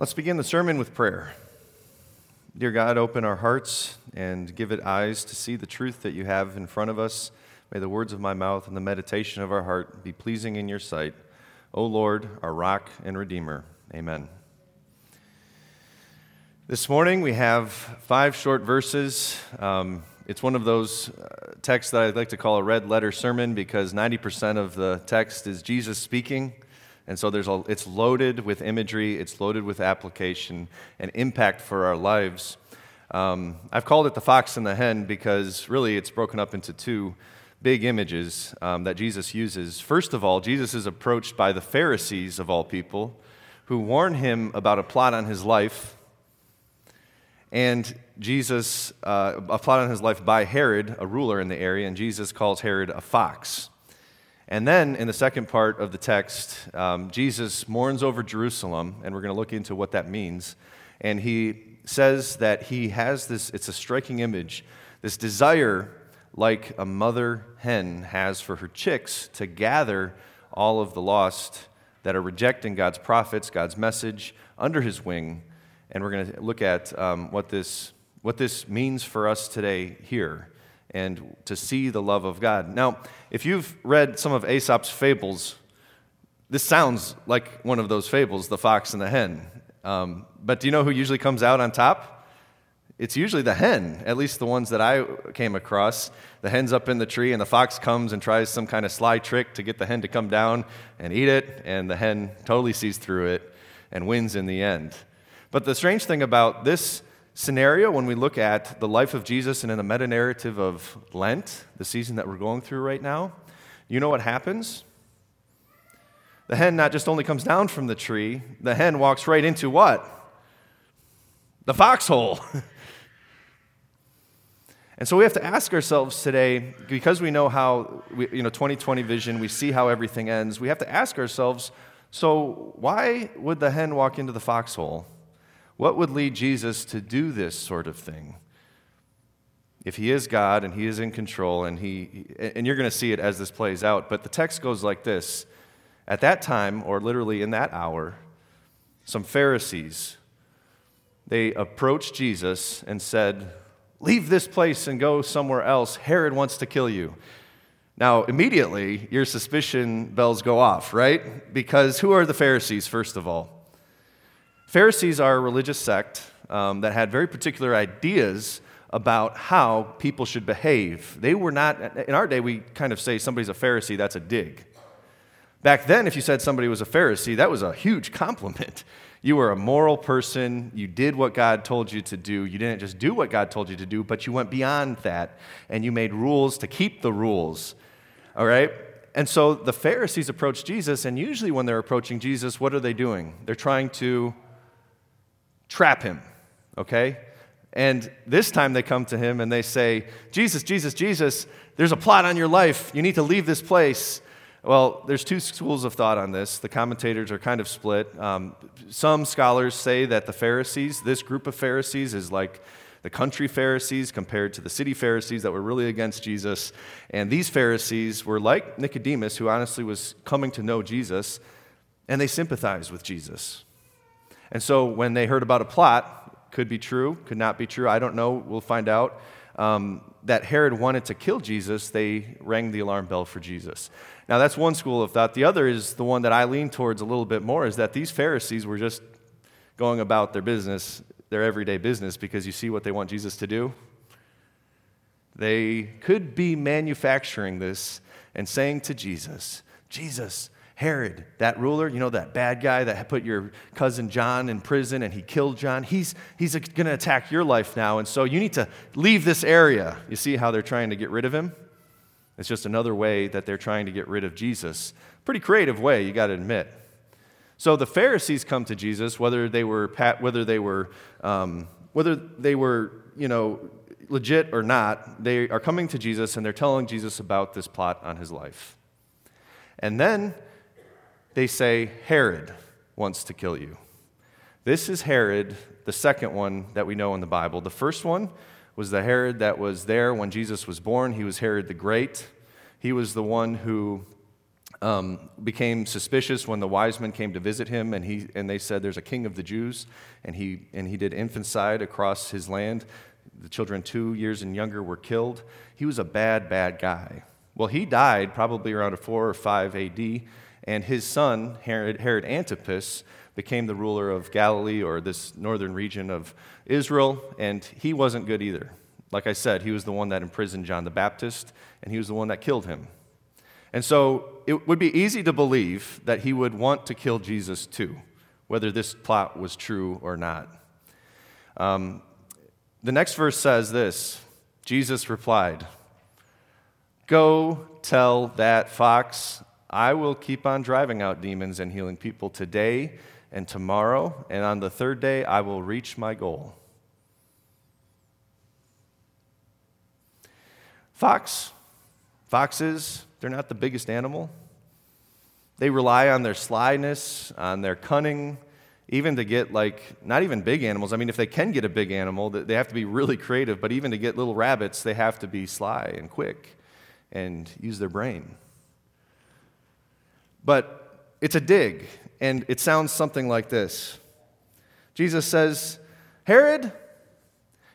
Let's begin the sermon with prayer. Dear God, open our hearts and give it eyes to see the truth that you have in front of us. May the words of my mouth and the meditation of our heart be pleasing in your sight. O Lord, our rock and redeemer. Amen. This morning we have five short verses. Um, it's one of those uh, texts that I'd like to call a red letter sermon because 90% of the text is Jesus speaking. And so there's a, it's loaded with imagery, it's loaded with application and impact for our lives. Um, I've called it the fox and the hen because really it's broken up into two big images um, that Jesus uses. First of all, Jesus is approached by the Pharisees of all people who warn him about a plot on his life. And Jesus, uh, a plot on his life by Herod, a ruler in the area, and Jesus calls Herod a fox. And then in the second part of the text, um, Jesus mourns over Jerusalem, and we're going to look into what that means. And he says that he has this, it's a striking image, this desire like a mother hen has for her chicks to gather all of the lost that are rejecting God's prophets, God's message, under his wing. And we're going to look at um, what, this, what this means for us today here and to see the love of God. Now, if you've read some of Aesop's fables, this sounds like one of those fables, the fox and the hen. Um, but do you know who usually comes out on top? It's usually the hen, at least the ones that I came across. The hen's up in the tree, and the fox comes and tries some kind of sly trick to get the hen to come down and eat it, and the hen totally sees through it and wins in the end. But the strange thing about this scenario, when we look at the life of Jesus and in the meta narrative of Lent, the season that we're going through right now, you know what happens? The hen not just only comes down from the tree, the hen walks right into what? The foxhole. and so we have to ask ourselves today, because we know how, we, you know, 2020 vision, we see how everything ends, we have to ask ourselves, so why would the hen walk into the foxhole? What would lead Jesus to do this sort of thing? If he is God and he is in control, and, he, and you're going to see it as this plays out, but the text goes like this At that time, or literally in that hour, some Pharisees, they approached Jesus and said, Leave this place and go somewhere else. Herod wants to kill you. Now, immediately, your suspicion bells go off, right? Because who are the Pharisees, first of all? Pharisees are a religious sect um, that had very particular ideas about how people should behave. They were not, in our day, we kind of say somebody's a Pharisee, that's a dig. Back then, if you said somebody was a Pharisee, that was a huge compliment. You were a moral person. You did what God told you to do. You didn't just do what God told you to do, but you went beyond that and you made rules to keep the rules. All right? And so the Pharisees approached Jesus, and usually when they're approaching Jesus, what are they doing? They're trying to trap him, okay? And this time they come to him and they say, Jesus, Jesus, Jesus, there's a plot on your life. You need to leave this place. Well, there's two schools of thought on this. The commentators are kind of split. Um, some scholars say that the Pharisees, this group of Pharisees, is like the country Pharisees compared to the city Pharisees that were really against Jesus. And these Pharisees were like Nicodemus, who honestly was coming to know Jesus, and they sympathized with Jesus. And so when they heard about a plot, could be true, could not be true, I don't know, we'll find out, um, that Herod wanted to kill Jesus, they rang the alarm bell for Jesus. Now, that's one school of thought. The other is the one that I lean towards a little bit more is that these Pharisees were just going about their business, their everyday business, because you see what they want Jesus to do? They could be manufacturing this and saying to Jesus, Jesus, Herod, that ruler, you know, that bad guy that put your cousin John in prison and he killed John, he's, he's going to attack your life now. And so you need to leave this area. You see how they're trying to get rid of him? It's just another way that they're trying to get rid of Jesus. Pretty creative way, you got to admit. So the Pharisees come to Jesus, whether they were, whether they were, um, whether they were, you know, legit or not, they are coming to Jesus and they're telling Jesus about this plot on his life. And then they say, Herod wants to kill you. This is Herod, the second one that we know in the Bible. The first one was the Herod that was there when Jesus was born. He was Herod the Great. He was the one who um, became suspicious when the wise men came to visit him, and, he, and they said, There's a king of the Jews, and he, and he did infanticide across his land. The children two years and younger were killed. He was a bad, bad guy. Well, he died probably around 4 or 5 AD, and his son, Herod, Herod Antipas, became the ruler of Galilee or this northern region of Israel, and he wasn't good either. Like I said, he was the one that imprisoned John the Baptist, and he was the one that killed him. And so it would be easy to believe that he would want to kill Jesus too, whether this plot was true or not. Um, the next verse says this Jesus replied, Go tell that fox, I will keep on driving out demons and healing people today and tomorrow, and on the third day I will reach my goal. Fox, foxes, they're not the biggest animal. They rely on their slyness, on their cunning, even to get like, not even big animals. I mean, if they can get a big animal, they have to be really creative, but even to get little rabbits, they have to be sly and quick and use their brain. But it's a dig, and it sounds something like this Jesus says, Herod,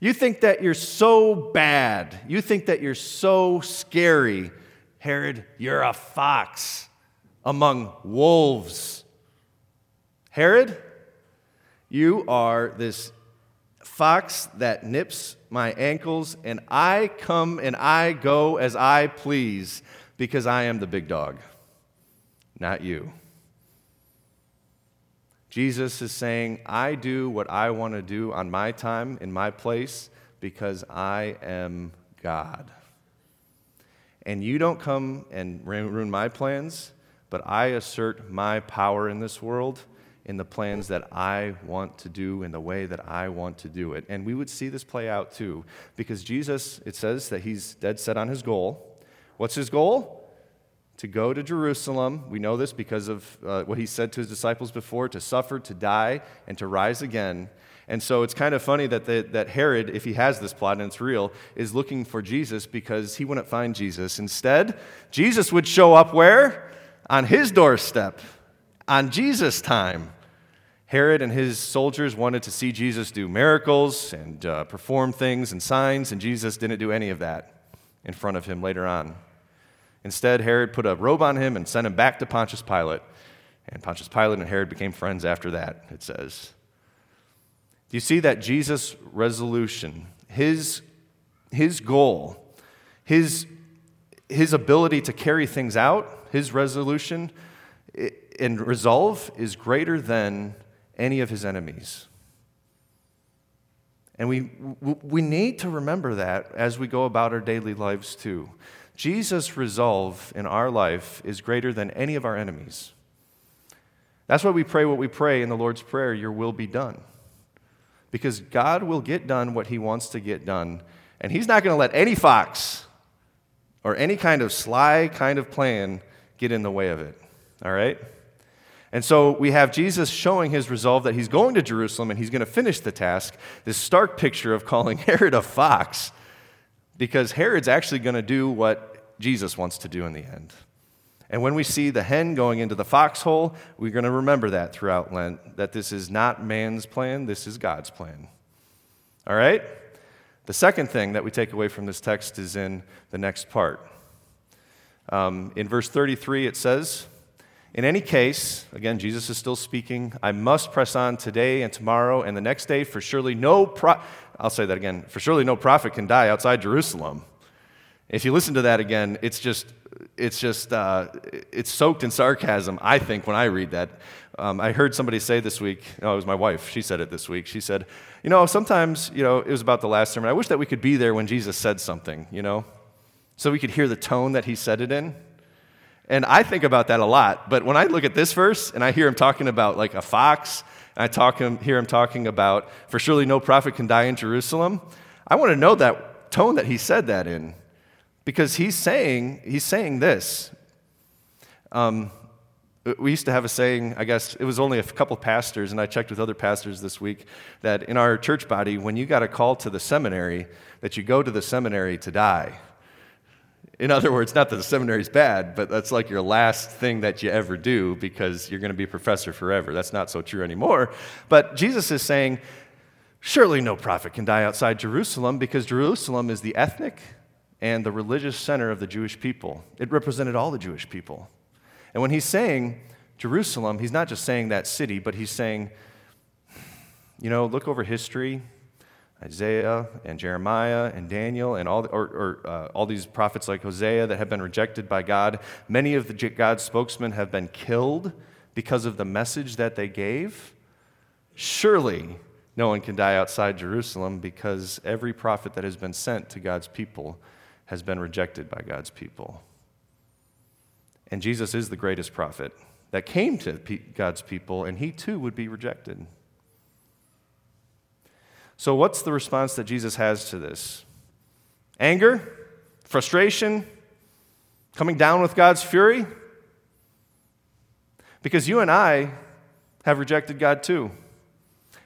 you think that you're so bad. You think that you're so scary. Herod, you're a fox among wolves. Herod, you are this fox that nips my ankles, and I come and I go as I please because I am the big dog, not you. Jesus is saying, I do what I want to do on my time, in my place, because I am God. And you don't come and ruin my plans, but I assert my power in this world in the plans that I want to do in the way that I want to do it. And we would see this play out too, because Jesus, it says that he's dead set on his goal. What's his goal? To go to Jerusalem. We know this because of uh, what he said to his disciples before to suffer, to die, and to rise again. And so it's kind of funny that, the, that Herod, if he has this plot and it's real, is looking for Jesus because he wouldn't find Jesus. Instead, Jesus would show up where? On his doorstep, on Jesus' time. Herod and his soldiers wanted to see Jesus do miracles and uh, perform things and signs, and Jesus didn't do any of that in front of him later on. Instead, Herod put a robe on him and sent him back to Pontius Pilate. And Pontius Pilate and Herod became friends after that, it says. Do you see that Jesus' resolution, his, his goal, his, his ability to carry things out, his resolution and resolve is greater than any of his enemies? And we, we need to remember that as we go about our daily lives too. Jesus' resolve in our life is greater than any of our enemies. That's why we pray what we pray in the Lord's Prayer Your will be done. Because God will get done what He wants to get done, and He's not going to let any fox or any kind of sly kind of plan get in the way of it. All right? And so we have Jesus showing his resolve that he's going to Jerusalem and he's going to finish the task. This stark picture of calling Herod a fox because Herod's actually going to do what Jesus wants to do in the end. And when we see the hen going into the foxhole, we're going to remember that throughout Lent that this is not man's plan, this is God's plan. All right? The second thing that we take away from this text is in the next part. Um, in verse 33, it says, In any case, again, Jesus is still speaking, I must press on today and tomorrow and the next day, for surely no I'll say that again. For surely no prophet can die outside Jerusalem. If you listen to that again, it's just, it's just, uh, it's soaked in sarcasm, I think, when I read that. Um, I heard somebody say this week, oh, it was my wife, she said it this week. She said, you know, sometimes, you know, it was about the last sermon. I wish that we could be there when Jesus said something, you know, so we could hear the tone that he said it in. And I think about that a lot. But when I look at this verse and I hear him talking about like a fox and I talk him, hear him talking about, for surely no prophet can die in Jerusalem, I want to know that tone that he said that in. Because he's saying, he's saying this. Um, we used to have a saying, I guess it was only a couple pastors, and I checked with other pastors this week, that in our church body, when you got a call to the seminary, that you go to the seminary to die. In other words, not that the seminary is bad, but that's like your last thing that you ever do because you're going to be a professor forever. That's not so true anymore. But Jesus is saying, surely no prophet can die outside Jerusalem because Jerusalem is the ethnic and the religious center of the Jewish people. It represented all the Jewish people. And when he's saying Jerusalem, he's not just saying that city, but he's saying, you know, look over history. Isaiah and Jeremiah and Daniel and all, or, or uh, all these prophets like Hosea that have been rejected by God. Many of the God's spokesmen have been killed because of the message that they gave. Surely no one can die outside Jerusalem because every prophet that has been sent to God's people has been rejected by God's people. And Jesus is the greatest prophet that came to God's people, and he too would be rejected. So, what's the response that Jesus has to this? Anger? Frustration? Coming down with God's fury? Because you and I have rejected God too.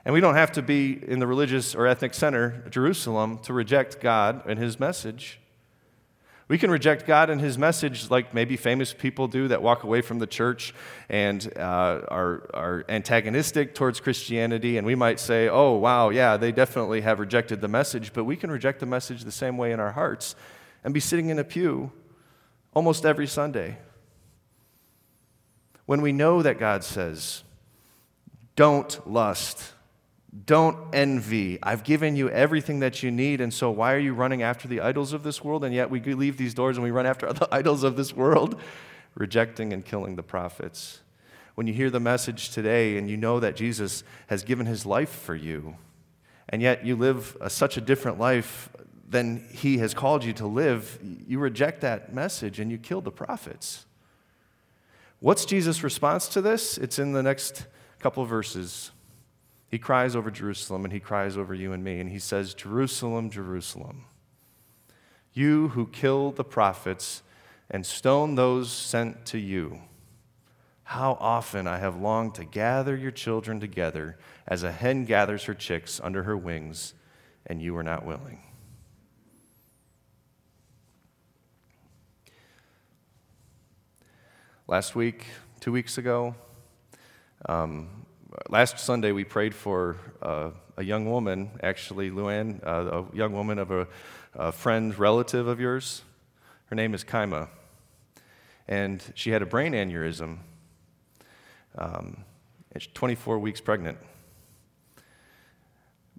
And we don't have to be in the religious or ethnic center, Jerusalem, to reject God and his message. We can reject God and His message like maybe famous people do that walk away from the church and uh, are, are antagonistic towards Christianity. And we might say, oh, wow, yeah, they definitely have rejected the message. But we can reject the message the same way in our hearts and be sitting in a pew almost every Sunday. When we know that God says, don't lust don't envy. I've given you everything that you need, and so why are you running after the idols of this world? And yet we leave these doors and we run after the idols of this world, rejecting and killing the prophets. When you hear the message today and you know that Jesus has given his life for you, and yet you live a, such a different life than he has called you to live, you reject that message and you kill the prophets. What's Jesus' response to this? It's in the next couple verses. He cries over Jerusalem and he cries over you and me. And he says, Jerusalem, Jerusalem, you who kill the prophets and stone those sent to you. How often I have longed to gather your children together as a hen gathers her chicks under her wings, and you were not willing. Last week, two weeks ago, um, last Sunday we prayed for uh, a young woman, actually, Luann, uh, a young woman of a, a, friend, relative of yours. Her name is Kaima. And she had a brain aneurysm. Um, and she's 24 weeks pregnant.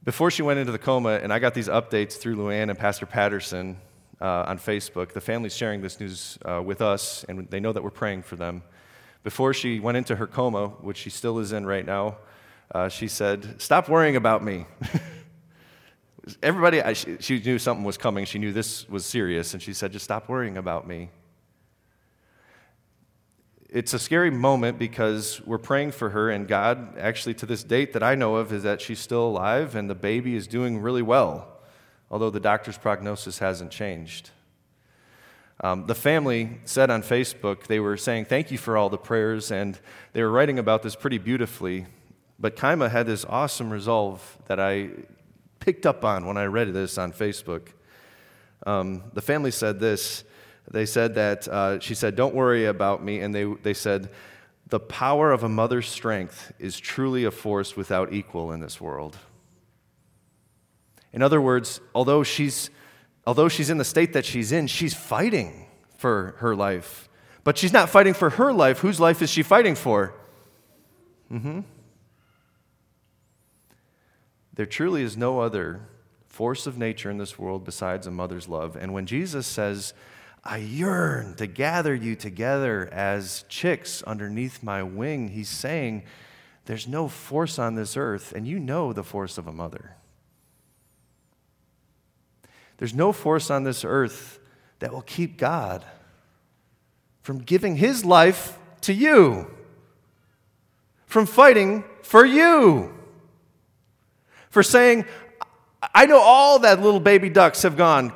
Before she went into the coma, and I got these updates through Luann and Pastor Patterson uh, on Facebook, the family's sharing this news uh, with us, and they know that we're praying for them. Before she went into her coma, which she still is in right now, uh, she said, Stop worrying about me. Everybody, I, she, she knew something was coming. She knew this was serious, and she said, Just stop worrying about me. It's a scary moment because we're praying for her, and God, actually, to this date that I know of, is that she's still alive and the baby is doing really well, although the doctor's prognosis hasn't changed. Um, the family said on Facebook, they were saying, Thank you for all the prayers, and they were writing about this pretty beautifully. But Kaima had this awesome resolve that I picked up on when I read this on Facebook. Um, the family said this. They said that, uh, she said, Don't worry about me. And they, they said, The power of a mother's strength is truly a force without equal in this world. In other words, although she's although she's in the state that she's in, she's fighting for her life. But she's not fighting for her life. Whose life is she fighting for? Mm-hmm. There truly is no other force of nature in this world besides a mother's love. And when Jesus says, I yearn to gather you together as chicks underneath my wing, he's saying, There's no force on this earth, and you know the force of a mother. There's no force on this earth that will keep God from giving his life to you, from fighting for you, for saying, I know all that little baby ducks have gone,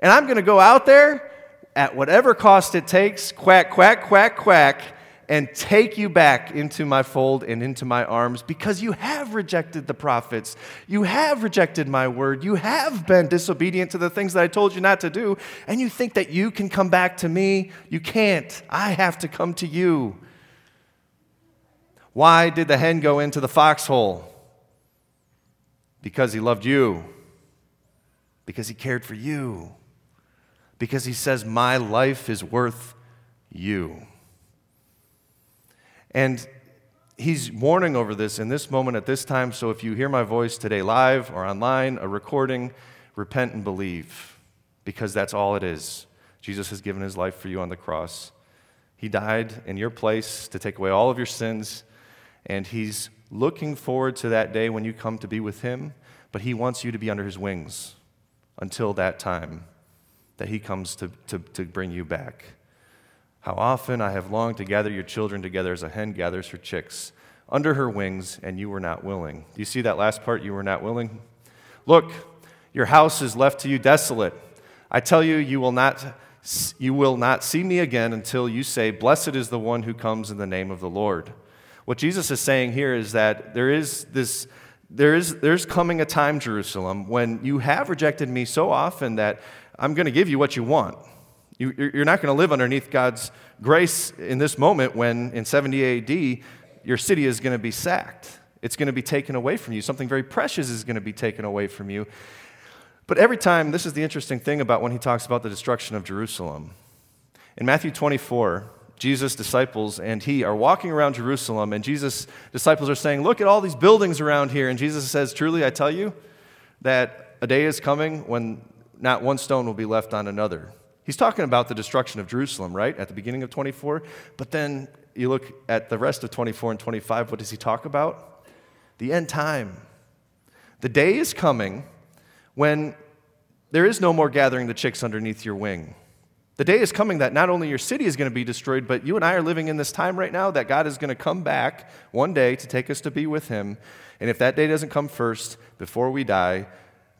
and I'm going to go out there at whatever cost it takes, quack, quack, quack, quack, and take you back into my fold and into my arms because you have rejected the prophets. You have rejected my word. You have been disobedient to the things that I told you not to do. And you think that you can come back to me. You can't. I have to come to you. Why did the hen go into the foxhole? Because he loved you, because he cared for you, because he says, My life is worth you. And he's warning over this in this moment at this time. So if you hear my voice today live or online, a recording, repent and believe, because that's all it is. Jesus has given his life for you on the cross. He died in your place to take away all of your sins and he's looking forward to that day when you come to be with him, but he wants you to be under his wings until that time that he comes to, to, to bring you back. How often I have longed to gather your children together as a hen gathers her chicks under her wings, and you were not willing. Do you see that last part? You were not willing? Look, your house is left to you desolate. I tell you, you will not, you will not see me again until you say, Blessed is the one who comes in the name of the Lord. What Jesus is saying here is that there is this there is there's coming a time Jerusalem when you have rejected me so often that I'm going to give you what you want. You, you're not going to live underneath God's grace in this moment when in 70 AD your city is going to be sacked. It's going to be taken away from you. Something very precious is going to be taken away from you. But every time, this is the interesting thing about when he talks about the destruction of Jerusalem. In Matthew 24, Jesus' disciples and he are walking around Jerusalem, and Jesus' disciples are saying, Look at all these buildings around here. And Jesus says, Truly, I tell you that a day is coming when not one stone will be left on another. He's talking about the destruction of Jerusalem, right, at the beginning of 24. But then you look at the rest of 24 and 25, what does he talk about? The end time. The day is coming when there is no more gathering the chicks underneath your wing. The day is coming that not only your city is going to be destroyed, but you and I are living in this time right now that God is going to come back one day to take us to be with Him. And if that day doesn't come first, before we die,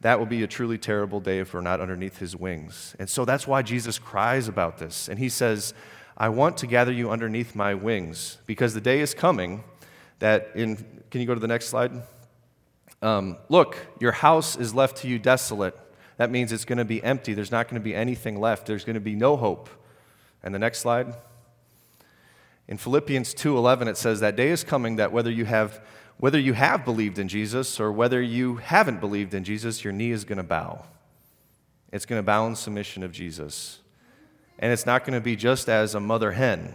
that will be a truly terrible day if we're not underneath His wings. And so that's why Jesus cries about this. And He says, I want to gather you underneath my wings because the day is coming that in, can you go to the next slide? Um, look, your house is left to you desolate that means it's going to be empty. There's not going to be anything left. There's going to be no hope. And the next slide. In Philippians 2:11 it says that day is coming that whether you have whether you have believed in Jesus or whether you haven't believed in Jesus, your knee is going to bow. It's going to bow in submission of Jesus. And it's not going to be just as a mother hen,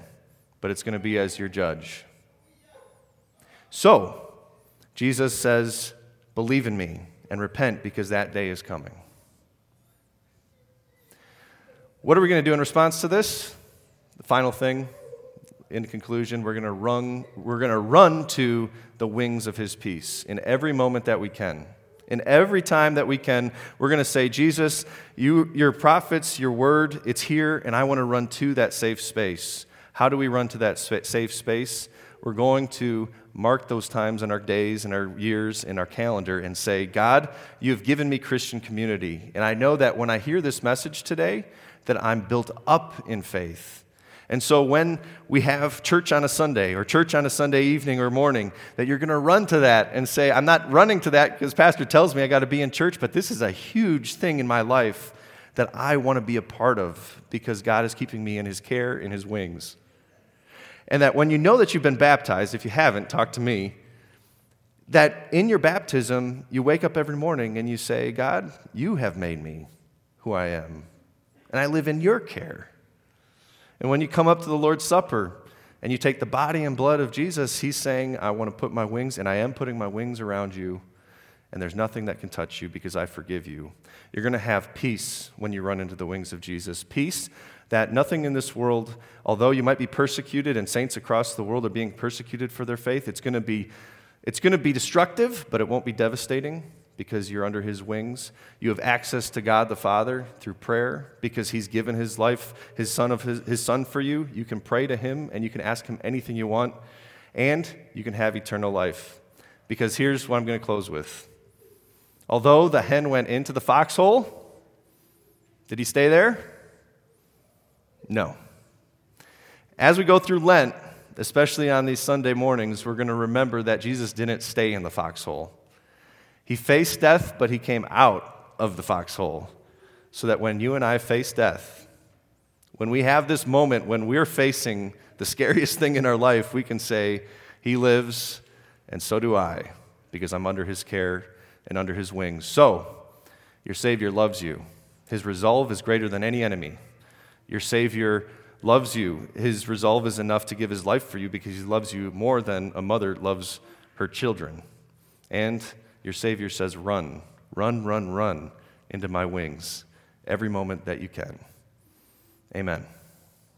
but it's going to be as your judge. So, Jesus says, Believe in me and repent because that day is coming. What are we going to do in response to this? The final thing, in conclusion, we're going to run, we're going to run to the wings of his peace in every moment that we can. In every time that we can, we're going to say, Jesus, you, your prophets, your word, it's here, and I want to run to that safe space. How do we run to that safe space? We're going to mark those times in our days and our years in our calendar and say, God, you have given me Christian community. And I know that when I hear this message today, that I'm built up in faith. And so when we have church on a Sunday or church on a Sunday evening or morning, that you're going to run to that and say, I'm not running to that because Pastor tells me I got to be in church, but this is a huge thing in my life that I want to be a part of because God is keeping me in His care, in His wings. And that when you know that you've been baptized, if you haven't, talk to me, that in your baptism, you wake up every morning and you say, God, you have made me who I am and I live in your care. And when you come up to the Lord's Supper and you take the body and blood of Jesus, He's saying, I want to put my wings, and I am putting my wings around you, and there's nothing that can touch you because I forgive you. You're going to have peace when you run into the wings of Jesus. Peace that nothing in this world, although you might be persecuted, and saints across the world are being persecuted for their faith, it's going to be, it's going to be destructive, but it won't be devastating because you're under his wings. You have access to God the Father through prayer because he's given his life, his son of his, his son for you. You can pray to him and you can ask him anything you want and you can have eternal life. Because here's what I'm going to close with. Although the hen went into the foxhole, did he stay there? No. As we go through Lent, especially on these Sunday mornings, we're going to remember that Jesus didn't stay in the foxhole. He faced death, but he came out of the foxhole so that when you and I face death, when we have this moment when we're facing the scariest thing in our life, we can say, He lives, and so do I, because I'm under His care and under His wings. So, your Savior loves you. His resolve is greater than any enemy. Your Savior loves you. His resolve is enough to give His life for you because He loves you more than a mother loves her children. And your Savior says, Run, run, run, run into my wings every moment that you can. Amen.